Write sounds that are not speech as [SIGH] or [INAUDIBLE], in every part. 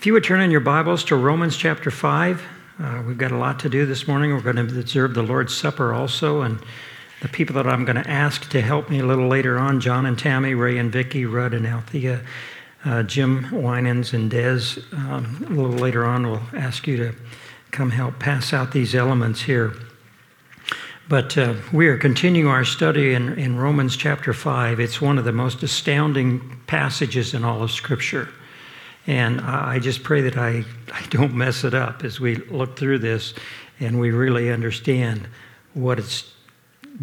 If you would turn in your Bibles to Romans chapter 5, uh, we've got a lot to do this morning. We're going to observe the Lord's Supper also, and the people that I'm going to ask to help me a little later on John and Tammy, Ray and Vicky, Rudd and Althea, uh, Jim Winans and Dez. Um, a little later on, we'll ask you to come help pass out these elements here. But uh, we are continuing our study in, in Romans chapter 5. It's one of the most astounding passages in all of Scripture. And I just pray that I, I don't mess it up as we look through this and we really understand what it's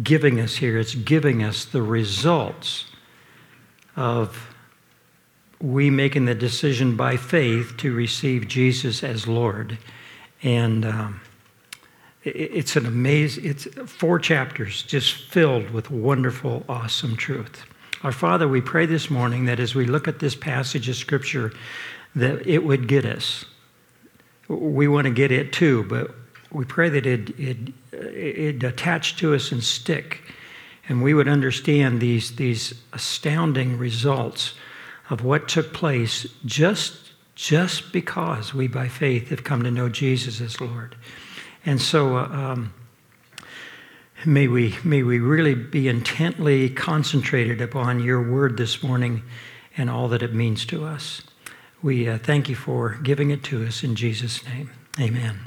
giving us here. It's giving us the results of we making the decision by faith to receive Jesus as Lord. And um, it, it's an amazing, it's four chapters just filled with wonderful, awesome truth. Our Father, we pray this morning that as we look at this passage of Scripture, that it would get us. We want to get it too, but we pray that it, it, it attach to us and stick, and we would understand these, these astounding results of what took place just, just because we, by faith, have come to know Jesus as Lord. And so, uh, um, May we, may we really be intently concentrated upon your word this morning and all that it means to us. We uh, thank you for giving it to us in Jesus' name. Amen.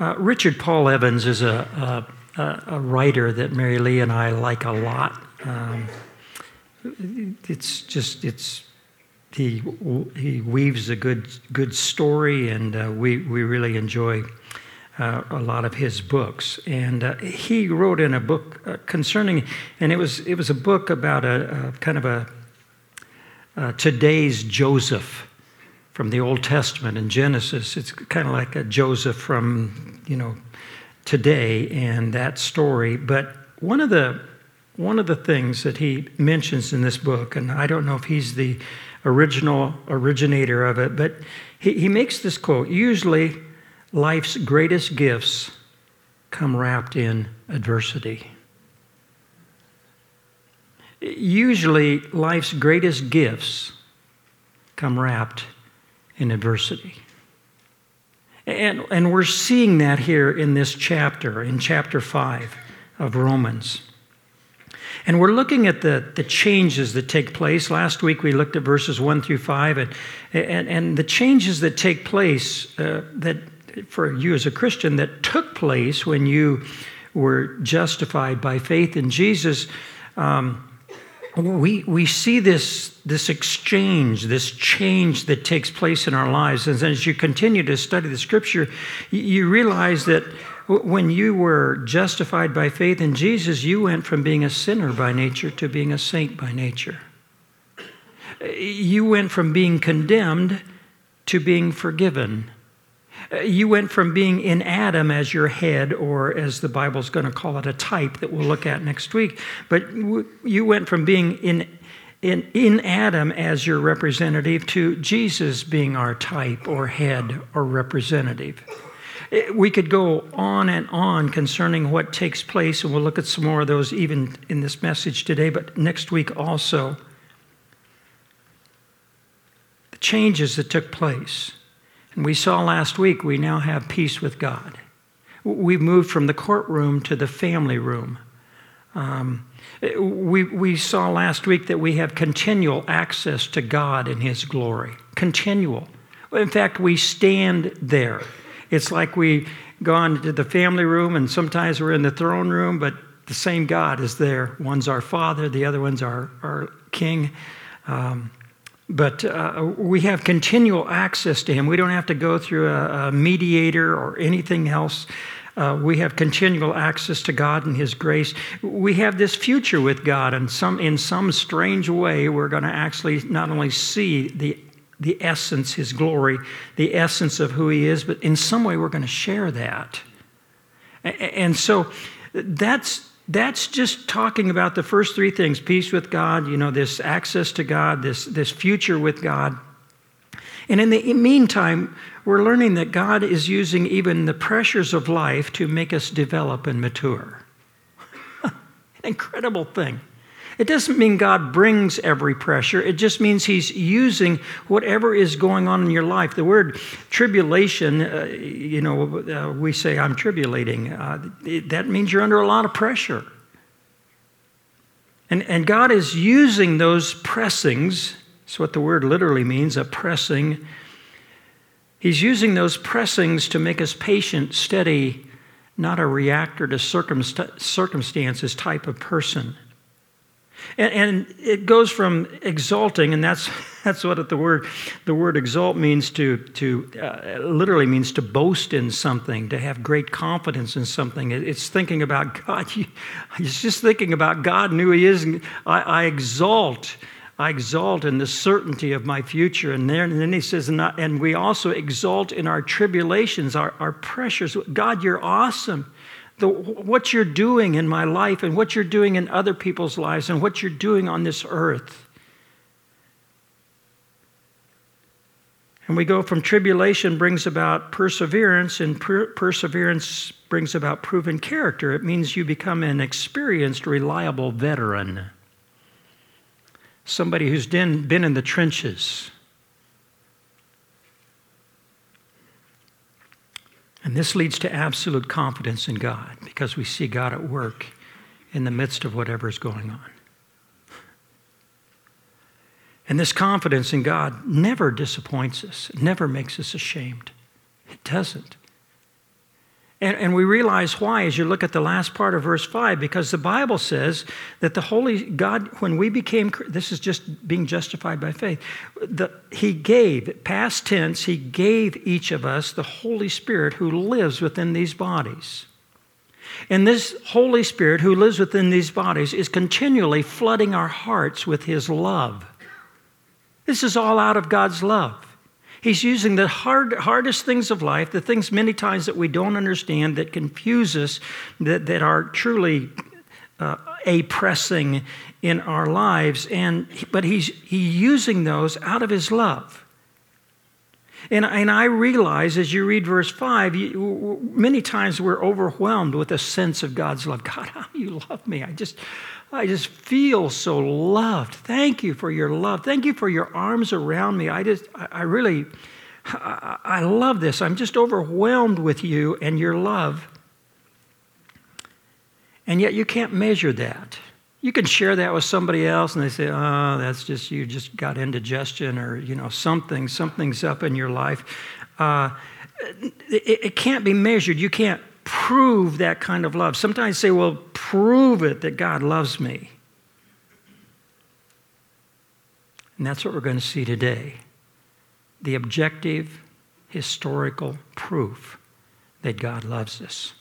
Uh, Richard Paul Evans is a, a, a, writer that Mary Lee and I like a lot. Um, it's just, it's, he, he weaves a good, good story, and uh, we, we really enjoy uh, a lot of his books. And uh, he wrote in a book uh, concerning, and it was it was a book about a, a kind of a uh, today's Joseph from the Old Testament in Genesis. It's kind of like a Joseph from you know today and that story. But one of the one of the things that he mentions in this book, and I don't know if he's the original originator of it, but he, he makes this quote usually life's greatest gifts come wrapped in adversity. Usually, life's greatest gifts come wrapped in adversity. And, and we're seeing that here in this chapter, in chapter 5 of Romans. And we're looking at the, the changes that take place. Last week we looked at verses 1 through 5, and, and, and the changes that take place uh, that for you as a Christian that took place when you were justified by faith in Jesus. Um, we, we see this, this exchange, this change that takes place in our lives. And as you continue to study the scripture, you realize that when you were justified by faith in Jesus, you went from being a sinner by nature to being a saint by nature. You went from being condemned to being forgiven. Uh, you went from being in Adam as your head, or as the Bible's going to call it, a type that we'll look at next week, but you went from being in, in, in Adam as your representative to Jesus being our type or head or representative. Uh, we could go on and on concerning what takes place, and we'll look at some more of those even in this message today, but next week also. The changes that took place. And we saw last week we now have peace with God. We've moved from the courtroom to the family room. Um, we, we saw last week that we have continual access to God in His glory. Continual. In fact, we stand there. It's like we gone to the family room, and sometimes we're in the throne room, but the same God is there. One's our Father, the other one's our, our King. Um, but uh, we have continual access to Him. We don't have to go through a, a mediator or anything else. Uh, we have continual access to God and His grace. We have this future with God, and some, in some strange way, we're going to actually not only see the, the essence, His glory, the essence of who He is, but in some way, we're going to share that. And so that's that's just talking about the first three things peace with God, you know, this access to God, this, this future with God. And in the meantime, we're learning that God is using even the pressures of life to make us develop and mature. [LAUGHS] An incredible thing. It doesn't mean God brings every pressure. It just means He's using whatever is going on in your life. The word tribulation, uh, you know, uh, we say, I'm tribulating. Uh, it, that means you're under a lot of pressure. And, and God is using those pressings, that's what the word literally means, a pressing. He's using those pressings to make us patient, steady, not a reactor to circumstances type of person. And, and, it goes from exalting, and that's, [LAUGHS] that's what the word, the word exalt means to, to uh, literally means to boast in something, to have great confidence in something. It's thinking about [LAUGHS] God. It's just thinking about God and who He is. I, I exalt. I exalt in the certainty of my future. And, there, and then he says, and, I, and, we also exalt in our tribulations, our, our pressures. God, you're awesome the, what you're doing in my life and what you're doing in other people's lives and what you're doing on this earth. And we go from tribulation brings about perseverance, and per- perseverance brings about proven character. It means you become an experienced, reliable veteran, somebody who's been, been in the trenches. And this leads to absolute confidence in God because we see God at work in the midst of whatever is going on. And this confidence in God never disappoints us, it never makes us ashamed. It doesn't. And, and we realize why as you look at the last part of verse 5, because the Bible says that the Holy God, when we became, this is just being justified by faith, the, He gave, past tense, He gave each of us the Holy Spirit who lives within these bodies. And this Holy Spirit who lives within these bodies is continually flooding our hearts with His love. This is all out of God's love. He's using the hard, hardest things of life, the things many times that we don't understand, that confuse us, that, that are truly uh, oppressing in our lives. And, but he's, he's using those out of his love. And, and I realize as you read verse 5, you, many times we're overwhelmed with a sense of God's love. [LAUGHS] God, how you love me. I just, I just feel so loved. Thank you for your love. Thank you for your arms around me. I just, I really, I love this. I'm just overwhelmed with you and your love. And yet you can't measure that. You can share that with somebody else and they say, oh, that's just, you just got indigestion or, you know, something, something's up in your life. Uh, it, it can't be measured. You can't prove that kind of love. Sometimes say, well, prove it that God loves me. And that's what we're going to see today the objective, historical proof that God loves us.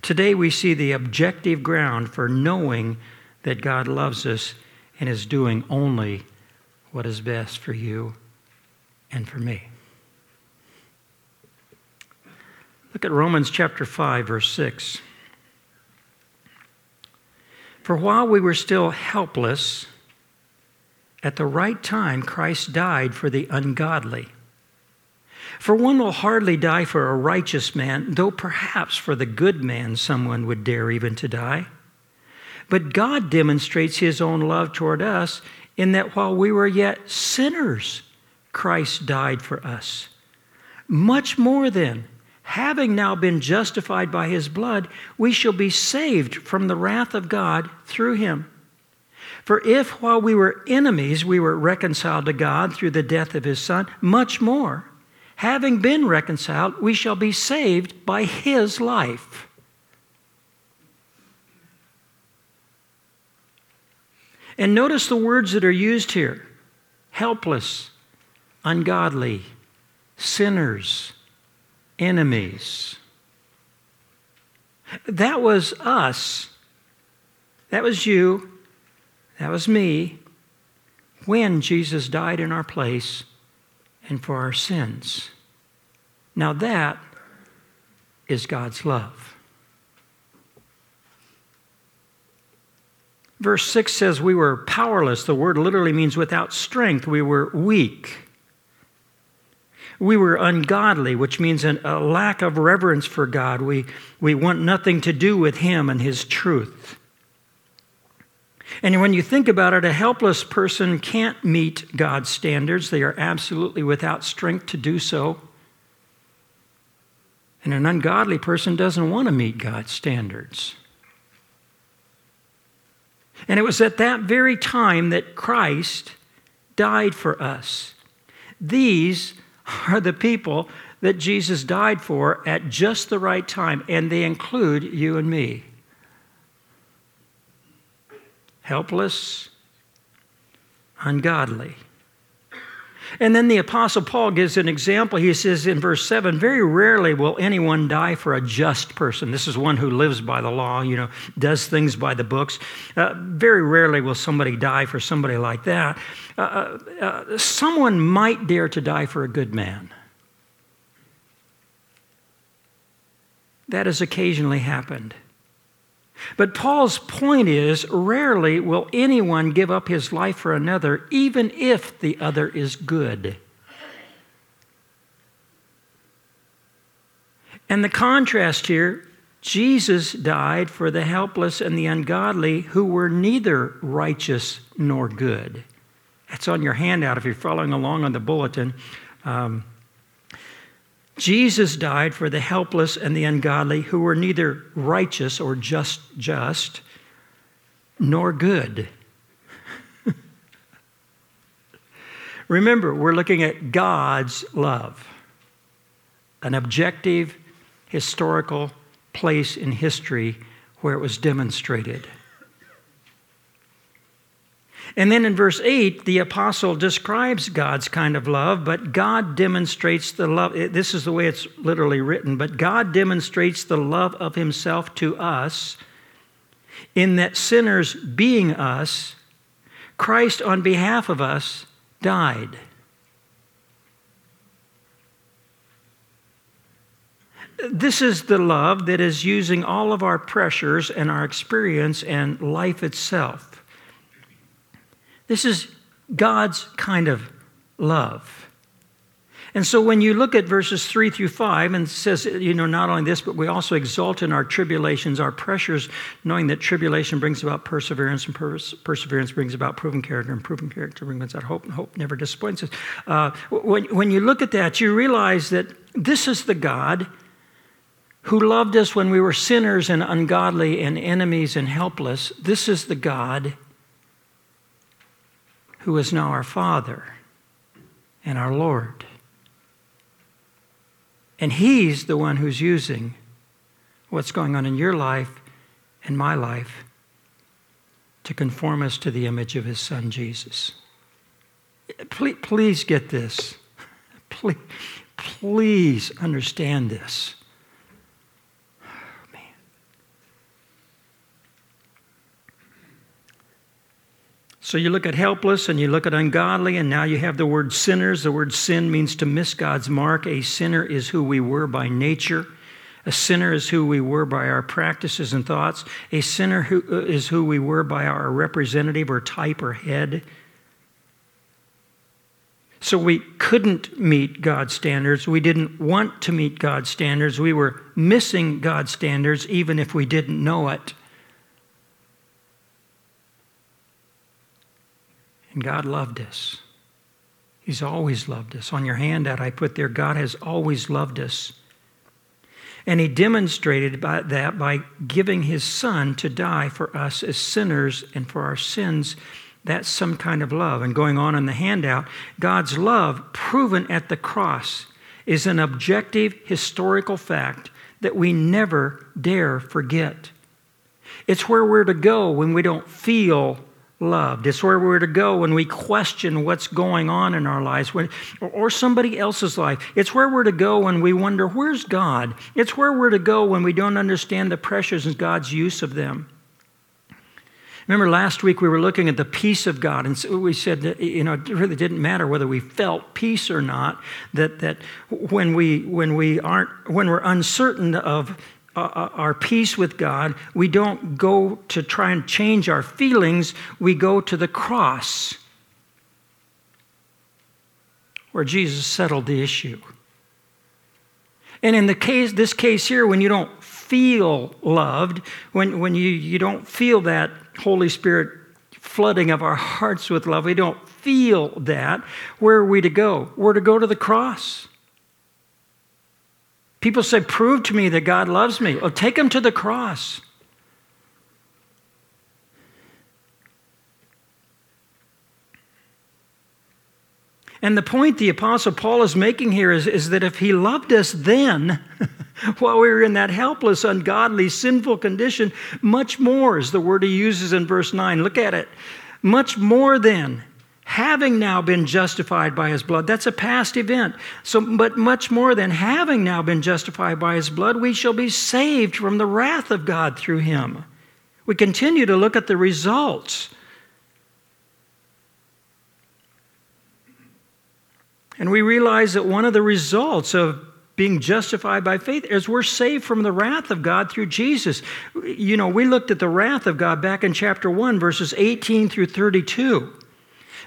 Today, we see the objective ground for knowing that God loves us and is doing only what is best for you and for me. Look at Romans chapter 5, verse 6. For while we were still helpless, at the right time Christ died for the ungodly. For one will hardly die for a righteous man, though perhaps for the good man someone would dare even to die. But God demonstrates his own love toward us in that while we were yet sinners, Christ died for us. Much more then, having now been justified by his blood, we shall be saved from the wrath of God through him. For if while we were enemies we were reconciled to God through the death of his Son, much more, having been reconciled, we shall be saved by his life. And notice the words that are used here helpless, ungodly, sinners, enemies. That was us. That was you. That was me when Jesus died in our place and for our sins. Now, that is God's love. Verse 6 says, We were powerless. The word literally means without strength. We were weak. We were ungodly, which means an, a lack of reverence for God. We, we want nothing to do with Him and His truth. And when you think about it, a helpless person can't meet God's standards. They are absolutely without strength to do so. And an ungodly person doesn't want to meet God's standards. And it was at that very time that Christ died for us. These are the people that Jesus died for at just the right time, and they include you and me. Helpless, ungodly. And then the Apostle Paul gives an example. He says in verse 7 Very rarely will anyone die for a just person. This is one who lives by the law, you know, does things by the books. Uh, very rarely will somebody die for somebody like that. Uh, uh, uh someone might dare to die for a good man. That has occasionally happened. But Paul's point is rarely will anyone give up his life for another, even if the other is good. And the contrast here Jesus died for the helpless and the ungodly who were neither righteous nor good. That's on your handout if you're following along on the bulletin. Um, Jesus died for the helpless and the ungodly who were neither righteous or just just nor good. [LAUGHS] Remember, we're looking at God's love, an objective, historical place in history where it was demonstrated. And then in verse 8, the apostle describes God's kind of love, but God demonstrates the love. This is the way it's literally written, but God demonstrates the love of himself to us in that sinners being us, Christ on behalf of us died. This is the love that is using all of our pressures and our experience and life itself this is God's kind of love. And so when you look at verses 3 through 5, and says, you know, not only this, but we also exult in our tribulations, our pressures, knowing that tribulation brings about perseverance, and perseverance brings about proven character, and proven character brings about hope, and hope never disappoints us. Uh, when, when you look at that, you realize that this is the God who loved us when we were sinners and ungodly and enemies and helpless. This is the God who is now our Father and our Lord. And He's the one who's using what's going on in your life and my life to conform us to the image of His Son, Jesus. Please, please get this. [LAUGHS] Please, please understand this. So you look at helpless and you look at ungodly, and now you have the word sinners. The word sin means to miss God's mark. A sinner is who we were by nature. A sinner is who we were by our practices and thoughts. A sinner who uh, is who we were by our representative or type or head. So we couldn't meet God's standards. We didn't want to meet God's standards. We were missing God's standards even if we didn't know it. And God loved us. He's always loved us. On your handout, I put there, God has always loved us. And He demonstrated by that by giving His Son to die for us as sinners and for our sins. That's some kind of love. And going on in the handout, God's love, proven at the cross, is an objective historical fact that we never dare forget. It's where we're to go when we don't feel loved. It's where we're to go when we question what's going on in our lives when, or somebody else's life. It's where we're to go when we wonder, where's God? It's where we're to go when we don't understand the pressures and God's use of them. Remember last week we were looking at the peace of God, and we said that you know it really didn't matter whether we felt peace or not. That that when we when we aren't when we're uncertain of Uh, uh, our peace with God, we don't go to try and change our feelings, we go to the cross where Jesus settled the issue. And in the case, this case here, when you don't feel loved, when, when you, you don't feel that Holy Spirit flooding of our hearts with love, we don't feel that, where are we to go? We're to go to the cross. People say, Prove to me that God loves me. Well, take him to the cross. And the point the Apostle Paul is making here is, is that if he loved us then, [LAUGHS] while we were in that helpless, ungodly, sinful condition, much more is the word he uses in verse 9. Look at it. Much more then, having now been justified by his blood, that's a past event. So, but much more than having now been justified by his blood, we shall be saved from the wrath of God through him. We continue to look at the results And we realize that one of the results of being justified by faith is we're saved from the wrath of God through Jesus. You know, we looked at the wrath of God back in chapter 1, verses 18 through 32.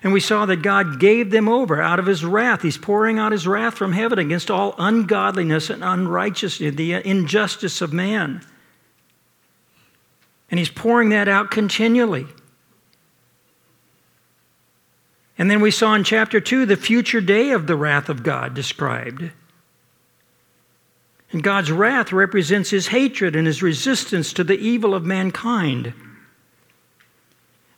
And we saw that God gave them over out of his wrath. He's pouring out his wrath from heaven against all ungodliness and unrighteousness, the injustice of man. And he's pouring that out continually. And then we saw in chapter 2 the future day of the wrath of God described. And God's wrath represents his hatred and his resistance to the evil of mankind.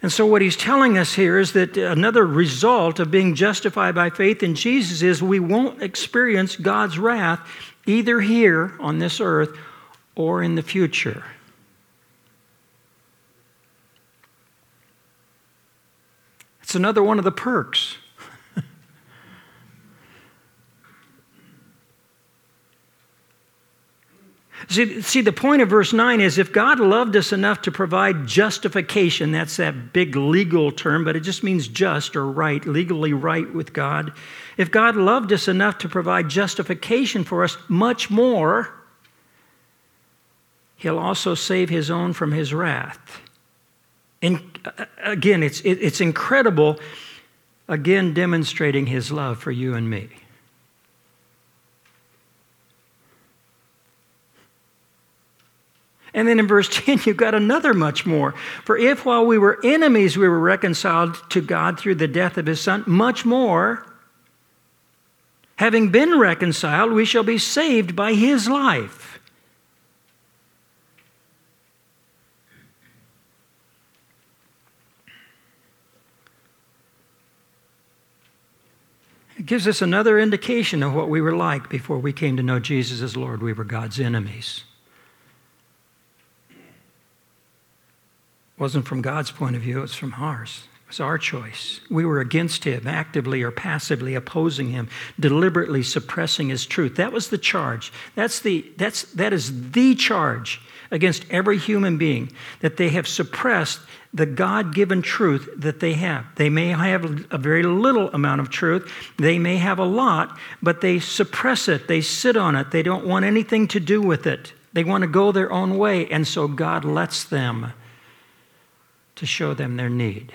And so, what he's telling us here is that another result of being justified by faith in Jesus is we won't experience God's wrath either here on this earth or in the future. It's another one of the perks. See, the point of verse 9 is if God loved us enough to provide justification, that's that big legal term, but it just means just or right, legally right with God. If God loved us enough to provide justification for us, much more, He'll also save His own from His wrath. And again, it's, it's incredible, again, demonstrating his love for you and me. And then in verse [LAUGHS] 10, you've got another much more. For if while we were enemies, we were reconciled to God through the death of his Son, much more, having been reconciled, we shall be saved by his life. It gives us another indication of what we were like before we came to know Jesus as Lord. We were God's enemies. Wasn't from God's point of view, it was from ours. It was our choice. We were against him, actively or passively opposing him, deliberately suppressing his truth. That was the charge. That's the, that's, that is the charge against every human being, that they have suppressed the God given truth that they have. They may have a very little amount of truth, they may have a lot, but they suppress it, they sit on it, they don't want anything to do with it. They want to go their own way, and so God lets them to show them their need.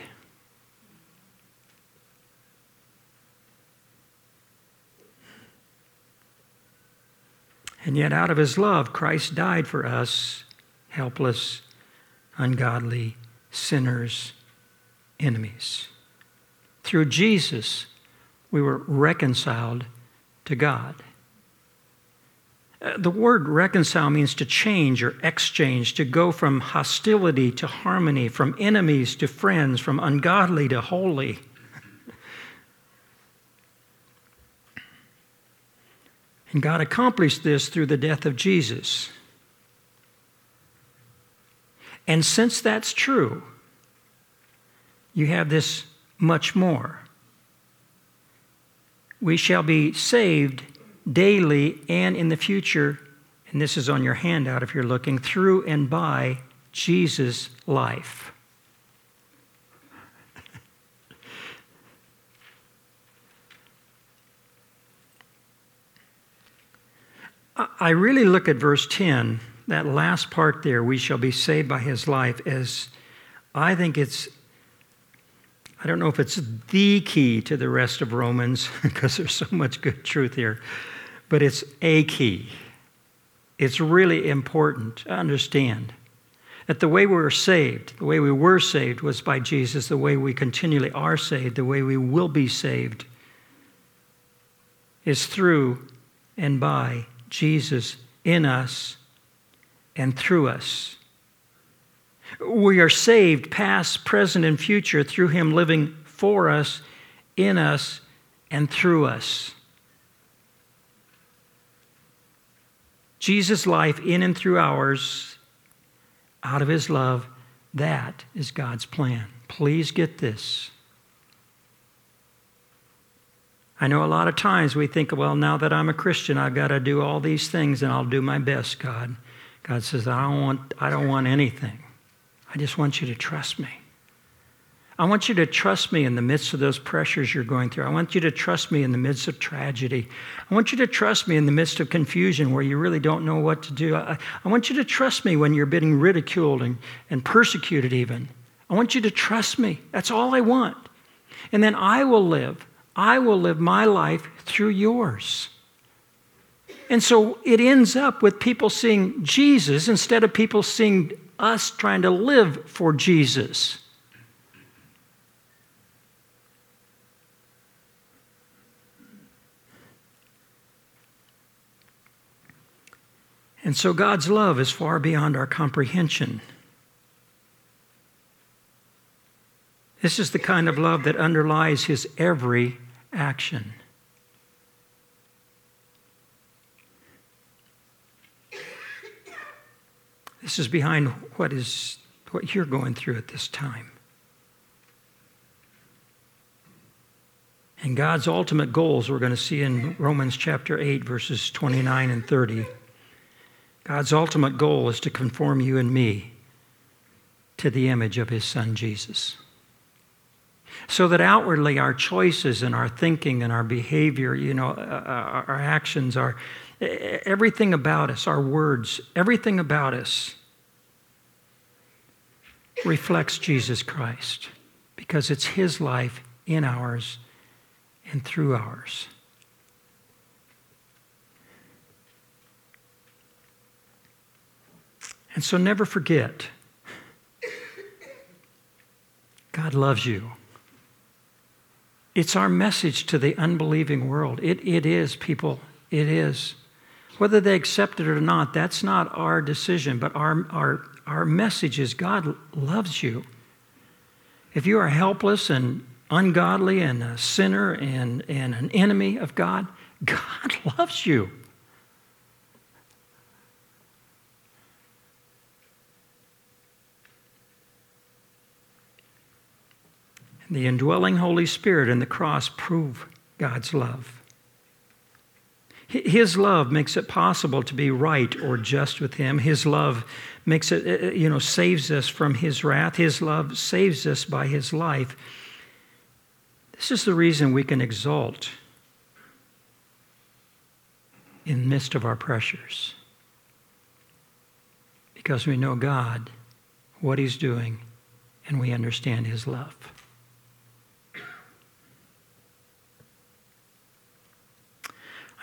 And yet, out of his love, Christ died for us, helpless, ungodly sinners, enemies. Through Jesus, we were reconciled to God. Uh, the word reconcile means to change or exchange, to go from hostility to harmony, from enemies to friends, from ungodly to holy. And God accomplished this through the death of Jesus. And since that's true, you have this much more. We shall be saved daily and in the future, and this is on your handout if you're looking, through and by Jesus' life. I really look at verse 10 that last part there, we shall be saved by his life, as I think it's, I don't know if it's the key to the rest of Romans, [LAUGHS] because there's so much good truth here, but it's a key. It's really important to understand. That the way we were saved, the way we were saved was by Jesus, the way we continually are saved, the way we will be saved is through and by Jesus in us and through us. We are saved past, present, and future through Him living for us, in us, and through us. Jesus' life in and through ours, out of His love, that is God's plan. Please get this. I know a lot of times we think, well, now that I'm a Christian, I've got to do all these things and I'll do my best, God. God says, I don't want, I don't want anything. I just want you to trust me. I want you to trust me in the midst of those pressures you're going through. I want you to trust me in the midst of tragedy. I want you to trust me in the midst of confusion where you really don't know what to do. I, I want you to trust me when you're being ridiculed and, and persecuted, even. I want you to trust me. That's all I want. And then I will live. I will live my life through yours. And so it ends up with people seeing Jesus instead of people seeing us trying to live for Jesus. And so God's love is far beyond our comprehension. This is the kind of love that underlies his every action. This is behind what is what you're going through at this time. And God's ultimate goals we're going to see in Romans chapter 8 verses 29 and 30. God's ultimate goal is to conform you and me to the image of his son Jesus. So that outwardly our choices and our thinking and our behavior, you know, uh, uh our actions, our everything about us, our words, everything about us reflects Jesus Christ because it's his life in ours and through ours. And so never forget God loves you. It's our message to the unbelieving world. It, it is, people. It is. Whether they accept it or not, that's not our decision, but our, our, our message is God loves you. If you are helpless and ungodly and a sinner and, and an enemy of God, [LAUGHS] God loves you. The indwelling Holy Spirit and the cross prove God's love. His love makes it possible to be right or just with Him. His love makes it, uh, uh, you know, saves us from His wrath. His love saves us by His life. This is the reason we can exult in midst of our pressures. Because we know God, what He's doing, and we understand His love.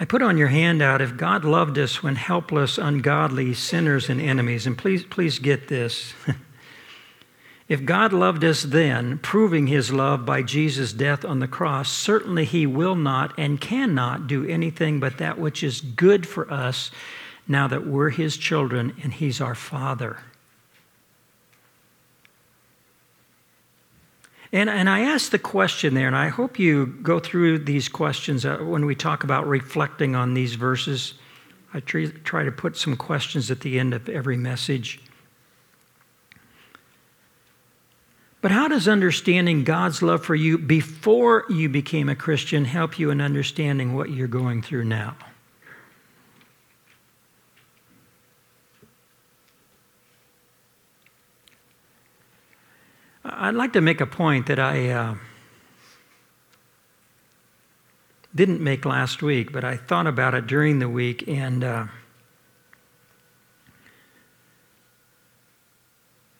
I put on your handout if God loved us when helpless, ungodly, sinners, and enemies, and please, please get this. [LAUGHS] if God loved us then, proving his love by Jesus' death on the cross, certainly he will not and cannot do anything but that which is good for us now that we're his children and he's our father. And, and I asked the question there, and I hope you go through these questions uh, when we talk about reflecting on these verses. I try, try to put some questions at the end of every message. But how does understanding God's love for you before you became a Christian help you in understanding what you're going through now? I'd like to make a point that I uh, didn't make last week, but I thought about it during the week, and uh,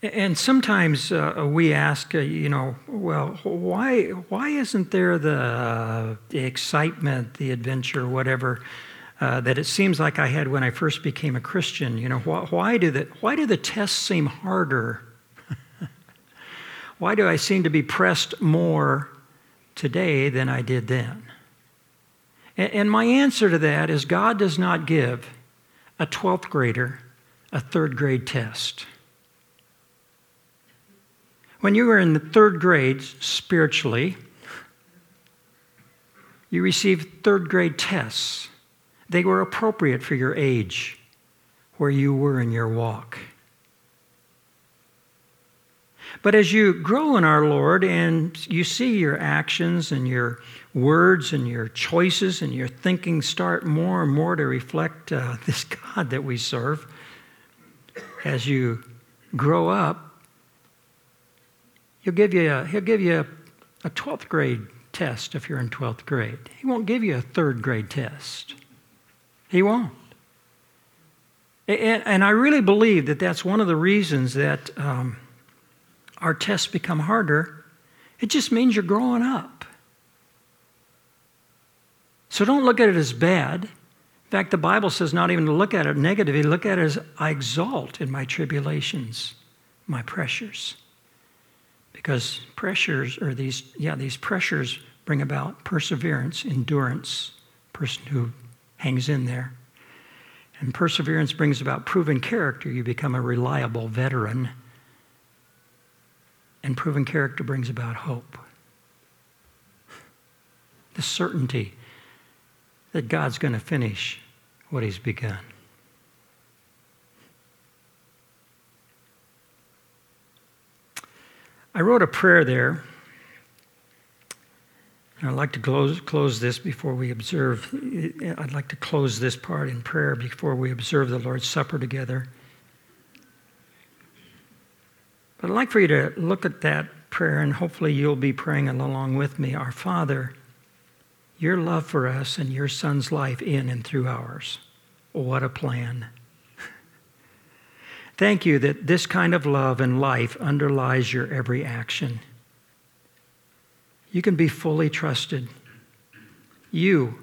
and sometimes uh, we ask, uh, you know, well, why why isn't there the, the excitement, the adventure, whatever? uh, that it seems like I had when I first became a Christian. You know, why do the why do the tests seem harder? Why do I seem to be pressed more today than I did then? And, my answer to that is God does not give a 12th grader a third grade test. When you were in the third grade spiritually, you received third grade tests. They were appropriate for your age, where you were in your walk. But as you grow in our Lord and you see your actions and your words and your choices and your thinking start more and more to reflect uh, [LAUGHS] this God that we serve, as you grow up, he'll give you a, he'll give you a, a 12th grade test if you're in 12th grade. He won't give you a third grade test. He won't. And, I really believe that that's one of the reasons that um, our tests become harder. It just means you're growing up. So don't look at it as bad. In fact, the Bible says not even to look at it negatively, look at it as I exalt in my tribulations, my pressures. Because pressures, or these, yeah, these pressures bring about perseverance, endurance, person who hangs in there. And perseverance brings about proven character. You become a reliable veteran. And proven character brings about hope. The certainty that God's going to finish what He's begun. I wrote a prayer there. And I'd like to close, close this before we observe. I'd like to close this part in prayer before we observe the Lord's Supper together. But I'd like for you to look at that prayer, and hopefully you'll be praying along with me. Our Father, your love for us and your son's life in and through ours. What a plan. [LAUGHS] Thank you that this kind of love and life underlies your every action. You can be fully trusted. You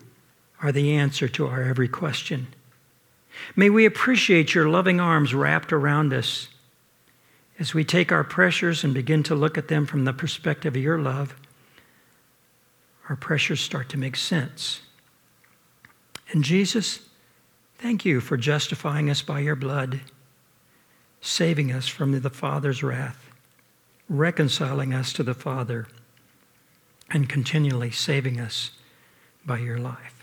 are the answer to our every question. May we appreciate your loving arms wrapped around us as we take our pressures and begin to look at them from the perspective of your love our pressures start to make sense. And Jesus, thank you for justifying us by your blood, saving us from the Father's wrath, reconciling us to the Father, and continually saving us by your life.